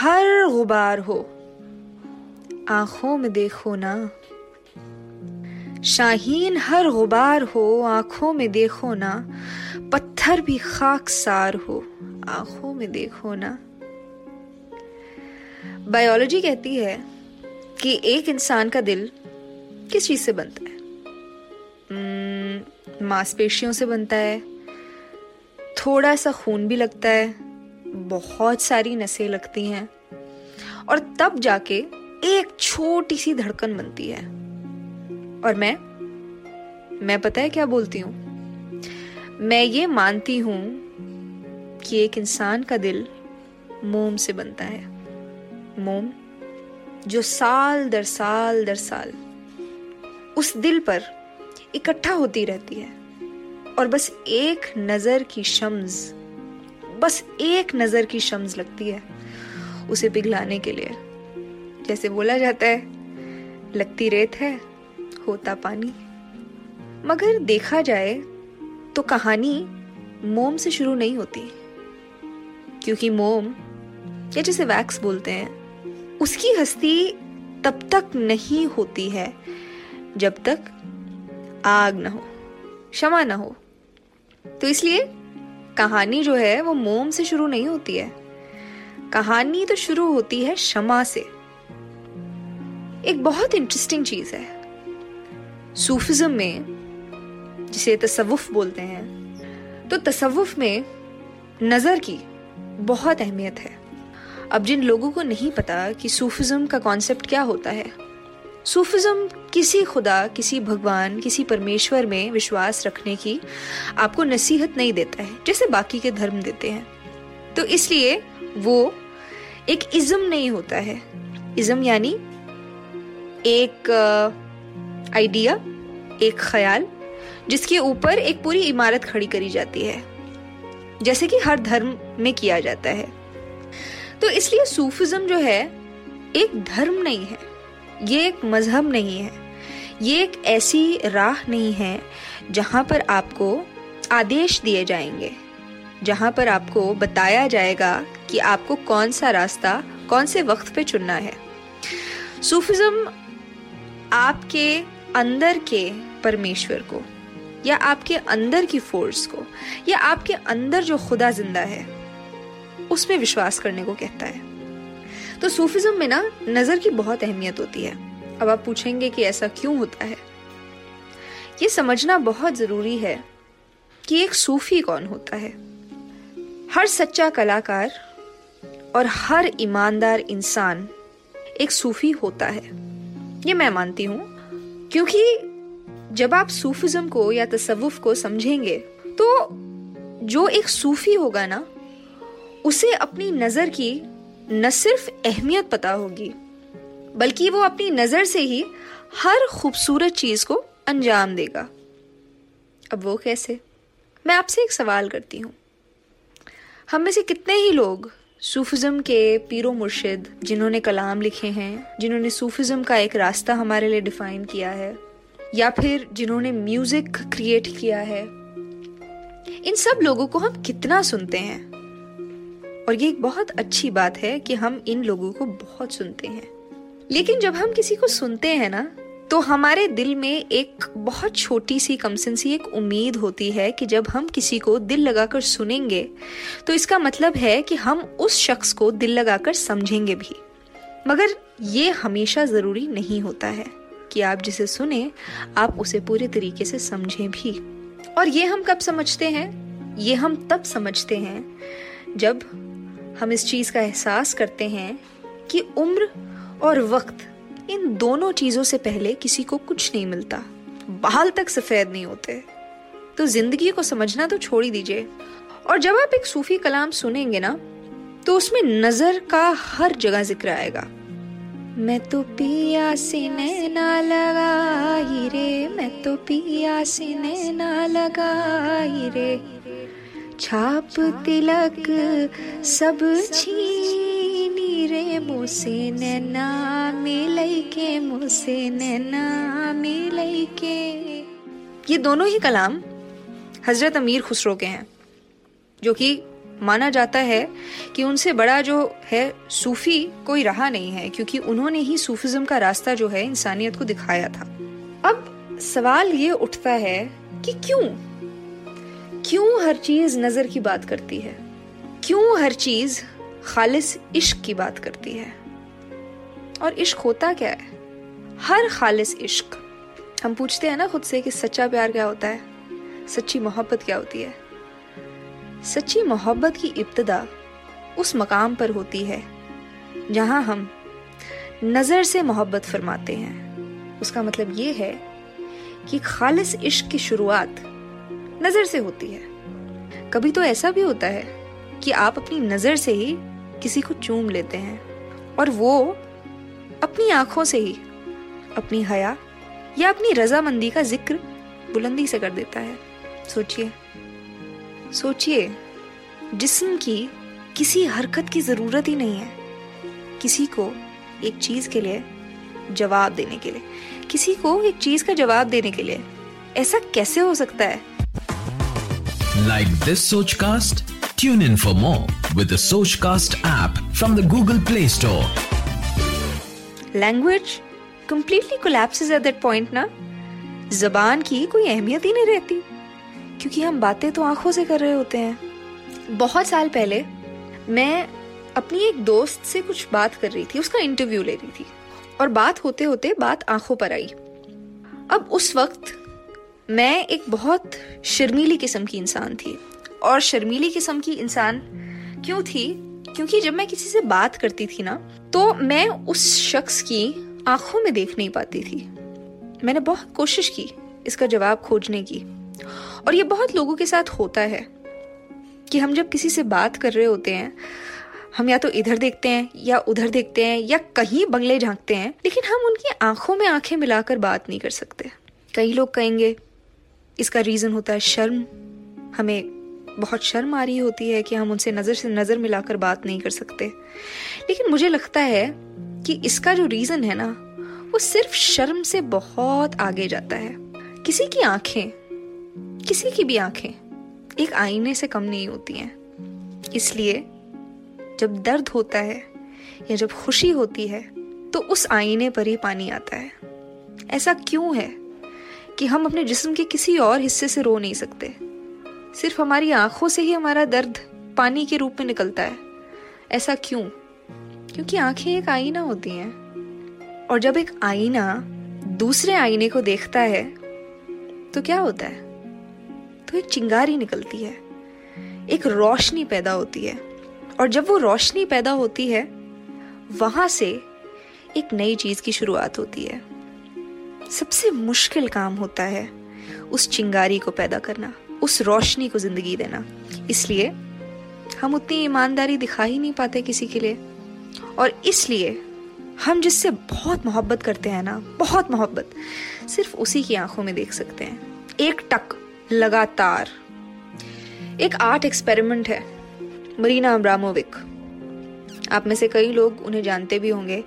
हर गुबार हो, आँखों में देखो ना। शाहीन हर गुबार हो, आँखों में देखो ना। पत्थर भी खाक सार हो, आँखों में देखो ना। बायोलॉजी कहती है कि एक इंसान का दिल किस चीज़ से बनता है? मांसपेशियों से बनता है, थोड़ा सा खून भी लगता है बहुत सारी नसें लगती हैं और तब जाके एक छोटी सी धड़कन बनती है। और मैं मैं पता है क्या बोलती हूँ? मैं ये मानती हूँ कि एक इंसान का दिल मोम से बनता है। मोम जो साल दर साल दर साल उस दिल पर इकट्ठा होती रहती है और बस एक नज़र की शम्स बस एक नज़र की शम्स लगती है उसे पिघलाने के लिए। जैसे बोला जाता है, लगती रेत है, होता पानी। मगर देखा जाए तो कहानी मोम से शुरू नहीं होती। क्योंकि मोम, या जिसे वैक्स बोलते हैं, उसकी हस्ती तब तक नहीं होती है, जब तक आग ना हो, क्षमा ना हो। तो इसलिए कहानी जो है वो मोम से शुरू नहीं होती है। कहानी तो शुरू होती है क्षमा से। एक बहुत इंटरेस्टिंग चीज़ है। सूफिज्म में, जिसे तसव्वुफ बोलते हैं तो तसव्वुफ में नज़र की बहुत अहमियत है। अब जिन लोगों को नहीं पता कि सूफिज्म का कॉन्सेप्ट क्या होता है सूफिज्म किसी खुदा, किसी भगवान, किसी परमेश्वर में विश्वास रखने की आपको नसीहत नहीं देता है, जैसे बाकी के धर्म देते हैं। तो इसलिए वो एक इज्म नहीं होता है। इज्म यानी एक आइडिया, एक ख्याल, जिसके ऊपर एक पूरी इमारत खड़ी करी जाती है, जैसे कि हर धर्म में किया जाता है। तो इसलिए सूफिज्म जो है, एक धर्म नहीं है। ये एक मज़हब नहीं है। ये एक ऐसी राह नहीं है जहाँ पर आपको आदेश दिए जाएँगे, जहाँ पर आपको बताया जाएगा कि आपको कौन सा रास्ता, कौन से वक्त पे चुनना है। सूफिज्म आपके अंदर के परमेश्वर को, या आपके अंदर की फोर्स को, या आपके अंदर जो खुदा ज़िंदा है, उसमें विश्वास करने को कहता है। तो सूफिज्म में ना नज़र की बहुत अहमियत होती है। अब आप पूछेंगे कि ऐसा क्यों होता है? ये समझना बहुत ज़रूरी है कि एक सूफी कौन होता है। हर सच्चा कलाकार और हर ईमानदार इंसान एक सूफी होता है। ये मैं मानती हूँ, क्योंकि जब आप सूफिज्म को या तसव्वुफ को समझेंगे तो जो एक सूफी होगा ना, उसे अपनी नज़र की न सिर्फ़ अहमियत पता होगी, बल्कि वो अपनी नज़र से ही हर खूबसूरत चीज़ को अंजाम देगा। अब वो कैसे? मैं आपसे एक सवाल करती हूँ। हम में से कितने ही लोग सूफिज्म के पीरो मुर्शिद, जिन्होंने कलाम लिखे हैं, जिन्होंने सूफिज्म का एक रास्ता हमारे लिए डिफाइन किया है, या फिर जिन्होंने म्यूज़िक क्रिएट किया है, इन सब लोगों को हम कितना सुनते हैं? और ये एक बहुत अच्छी बात है कि हम इन लोगों को बहुत सुनते हैं। लेकिन जब हम किसी को सुनते हैं ना तो हमारे दिल में एक बहुत छोटी सी कमसन सी एक उम्मीद होती है कि जब हम किसी को दिल लगाकर सुनेंगे तो इसका मतलब है कि हम उस शख्स को दिल लगाकर समझेंगे भी। मगर ये हमेशा ज़रूरी नहीं होता है कि आप जिसे सुने, आप उसे पूरे तरीके से समझें भी। और ये हम कब समझते हैं? ये हम तब समझते हैं जब हम इस चीज़ का एहसास करते हैं कि उम्र और वक्त इन दोनों चीज़ों से पहले किसी को कुछ नहीं मिलता। बाल तक सफ़ेद नहीं होते। तो ज़िंदगी को समझना तो छोड़ ही दीजिए। और जब आप एक सूफी कलाम सुनेंगे ना तो उसमें नज़र का हर जगह ज़िक्र आएगा। मैं तो पिया सीने ना लगाई रे, मैं तो पिया सीने ना लगाई रे। छाप तिलक सब छीनी रे मुसे नैना मिलई के मुसे नैना मिलई के। ये दोनों ही कलाम हज़रत अमीर खुसरो के हैं, जो कि माना जाता है कि उनसे बड़ा जो है सूफी कोई रहा नहीं है, क्योंकि उन्होंने ही सूफिज्म का रास्ता जो है इंसानियत को दिखाया था। अब सवाल ये उठता है कि क्यों? क्यों हर चीज़ नज़र की बात करती है? क्यों हर चीज़ खालिस इश्क की बात करती है? और इश्क होता क्या है? हर खालिस इश्क। हम पूछते हैं ना खुद से कि सच्चा प्यार क्या होता है? सच्ची मोहब्बत क्या होती है? सच्ची मोहब्बत की इब्तदा उस मकाम पर होती है जहाँ हम नज़र से मोहब्बत फरमाते हैं। उसका मतलब ये है कि खालिस इश्क की शुरुआत नज़र से होती है। कभी तो ऐसा भी होता है कि आप अपनी नज़र से ही किसी को चूम लेते हैं और वो अपनी आँखों से ही अपनी हया या अपनी रजामंदी का ज़िक्र बुलंदी से कर देता है। सोचिए सोचिए, जिस्म की किसी हरकत की ज़रूरत ही नहीं है। किसी को एक चीज़ के लिए जवाब देने के लिए, किसी को एक चीज़ का जवाब देने के लिए। ऐसा कैसे हो सकता है? Like this Sochcast tune in for more with Sochcast app from the Google Play Store language completely collapses at that ना जबान की कोई अहमियत ही नहीं रहती क्योंकि हम बातें तो आँखों से कर रहे होते हैं बहुत साल पहले मैं अपनी एक दोस्त से कुछ बात कर रही थी उसका इंटरव्यू ले रही थी और बात होते होते बात आँखों पर आई अब उस वक्त मैं एक बहुत शर्मीली किस्म की इंसान थी। और शर्मीली किस्म की इंसान क्यों थी? क्योंकि जब मैं किसी से बात करती थी ना तो मैं उस शख्स की आँखों में देख नहीं पाती थी। मैंने बहुत कोशिश की इसका जवाब खोजने की। और ये बहुत लोगों के साथ होता है कि हम जब किसी से बात कर रहे होते हैं, हम या तो इधर देखते हैं या उधर देखते हैं या कहीं बंगले झांकते हैं, लेकिन हम उनकी आँखों में आँखें मिलाकर बात नहीं कर सकते। कई लोग कहेंगे इसका रीज़न होता है शर्म। हमें बहुत शर्म आ रही होती है कि हम उनसे नज़र से नज़र मिलाकर बात नहीं कर सकते। लेकिन मुझे लगता है कि इसका जो रीज़न है ना, वो सिर्फ़ शर्म से बहुत आगे जाता है। किसी की आँखें, किसी की भी आँखें एक आईने से कम नहीं होती हैं। इसलिए जब दर्द होता है या जब खुशी होती है तो उस आईने पर ही पानी आता है। ऐसा क्यों है? कि हम अपने जिस्म के किसी और हिस्से से रो नहीं सकते। सिर्फ़ हमारी आँखों से ही हमारा दर्द पानी के रूप में निकलता है। ऐसा क्यों? क्योंकि आँखें एक आईना होती हैं। और जब एक आईना दूसरे आईने को देखता है तो क्या होता है? तो एक चिंगारी निकलती है। एक रोशनी पैदा होती है। और जब वो रोशनी पैदा होती है, वहाँ से एक नई चीज़ की शुरुआत होती है। सबसे मुश्किल काम होता है उस चिंगारी को पैदा करना, उस रोशनी को ज़िंदगी देना। इसलिए हम उतनी ईमानदारी दिखा ही नहीं पाते किसी के लिए। और इसलिए हम जिससे बहुत मोहब्बत करते हैं ना, बहुत मोहब्बत, सिर्फ़ उसी की आँखों में देख सकते हैं। एक टक, लगातार। एक आर्ट एक्सपेरिमेंट है, मरीना अब्रामोविक। आप में से कई लोग उन्हें जानते भी होंगे,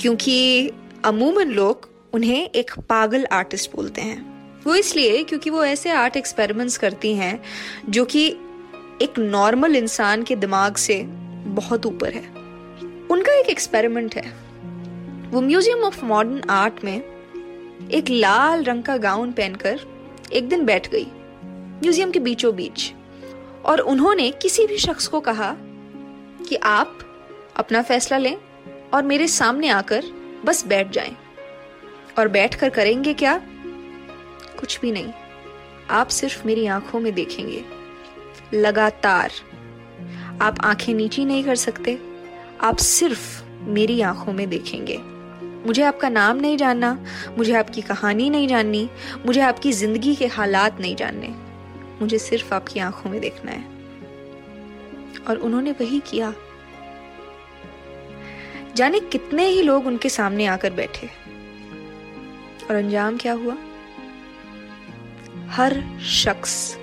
क्योंकि अमूमन लोग उन्हें एक पागल आर्टिस्ट बोलते हैं। वो इसलिए क्योंकि वो ऐसे आर्ट एक्सपेरिमेंट्स करती हैं जो कि एक नॉर्मल इंसान के दिमाग से बहुत ऊपर है। उनका एक एक्सपेरिमेंट है। वो म्यूज़ियम ऑफ़ मॉडर्न आर्ट में एक लाल रंग का गाउन पहनकर एक दिन बैठ गई, म्यूज़ियम के बीचों बीच और उन्होंने किसी भी शख्स को कहा कि आप अपना फैसला लें और मेरे सामने आकर बस बैठ जाएँ। और बैठकर करेंगे क्या? कुछ भी नहीं। आप सिर्फ़ मेरी आँखों में देखेंगे। लगातार। आप आँखें नीची नहीं कर सकते। आप सिर्फ़ मेरी आँखों में देखेंगे। मुझे आपका नाम नहीं जानना, मुझे आपकी कहानी नहीं जाननी, मुझे आपकी ज़िंदगी के हालात नहीं जानने। मुझे सिर्फ़ आपकी आँखों में देखना है। और उन्होंने वही किया। जाने कितने ही लोग उनके सामने आकर बैठे। और अंजाम क्या हुआ? हर शख्स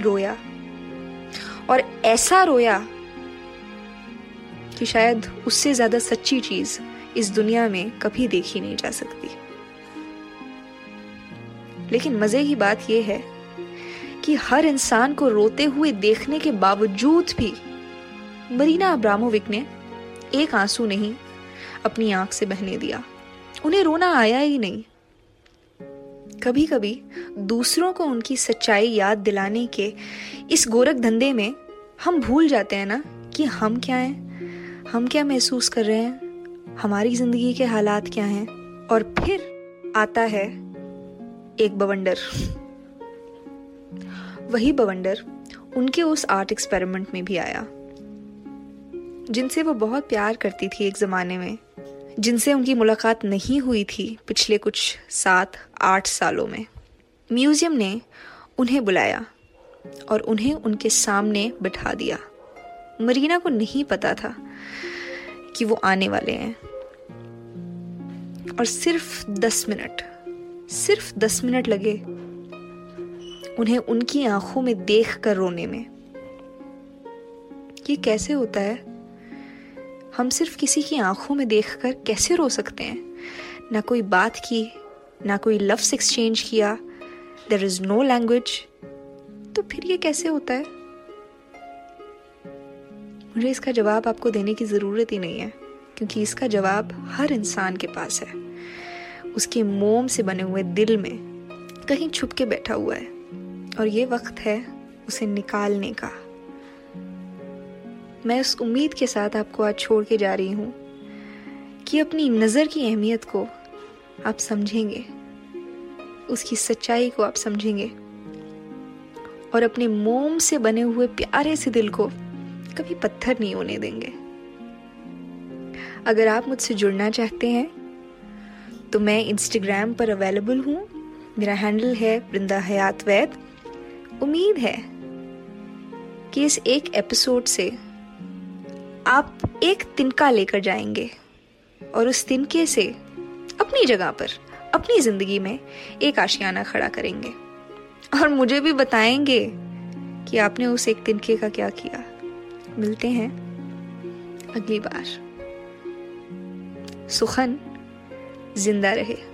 रोया। और ऐसा रोया कि शायद उससे ज़्यादा सच्ची चीज़ इस दुनिया में कभी देखी नहीं जा सकती। लेकिन मज़े की बात यह है कि हर इंसान को रोते हुए देखने के बावजूद भी मरीना अब्रामोविक ने एक आँसू नहीं अपनी आँख से बहने दिया। उन्हें रोना आया ही नहीं। कभी कभी दूसरों को उनकी सच्चाई याद दिलाने के इस गोरख धंधे में हम भूल जाते हैं ना कि हम क्या हैं? हम क्या महसूस कर रहे हैं? हमारी ज़िंदगी के हालात क्या हैं? और फिर आता है एक बवंडर। वही बवंडर उनके उस आर्ट एक्सपेरिमेंट में भी आया, जिनसे वो बहुत प्यार करती थी एक ज़माने में। जिनसे उनकी मुलाकात नहीं हुई थी पिछले कुछ सात, आठ सालों में। म्यूज़ियम ने उन्हें बुलाया और उन्हें उनके सामने बिठा दिया। मरीना को नहीं पता था कि वो आने वाले हैं। और सिर्फ़ दस मिनट, सिर्फ़ दस मिनट लगे उन्हें उनकी आँखों में देख कर रोने में। ये कैसे होता है? हम सिर्फ़ किसी की आँखों में देखकर कैसे रो सकते हैं? ना कोई बात की, ना कोई लफ्स एक्सचेंज किया देर इज़ नो लैंग्वेज तो फिर ये कैसे होता है? मुझे इसका जवाब आपको देने की ज़रूरत ही नहीं है, क्योंकि इसका जवाब हर इंसान के पास है। उसके मोम से बने हुए दिल में कहीं छुप के बैठा हुआ है, और ये वक्त है उसे निकालने का। मैं उस उम्मीद के साथ आपको आज छोड़ के जा रही हूँ कि अपनी नज़र की अहमियत को आप समझेंगे। उसकी सच्चाई को आप समझेंगे। और अपने मोम से बने हुए प्यारे से दिल को कभी पत्थर नहीं होने देंगे। अगर आप मुझसे जुड़ना चाहते हैं तो मैं इंस्टाग्राम पर अवेलेबल हूँ। मेरा हैंडल है वृंदा हयात वैद। उम्मीद है कि इस एक एपिसोड से आप एक तिनका लेकर जाएँगे और उस तिनके से अपनी जगह पर, अपनी ज़िंदगी में एक आशियाना खड़ा करेंगे। और मुझे भी बताएँगे कि आपने उस एक तिनके का क्या किया। मिलते हैं अगली बार। सुखन, ज़िंदा रहे।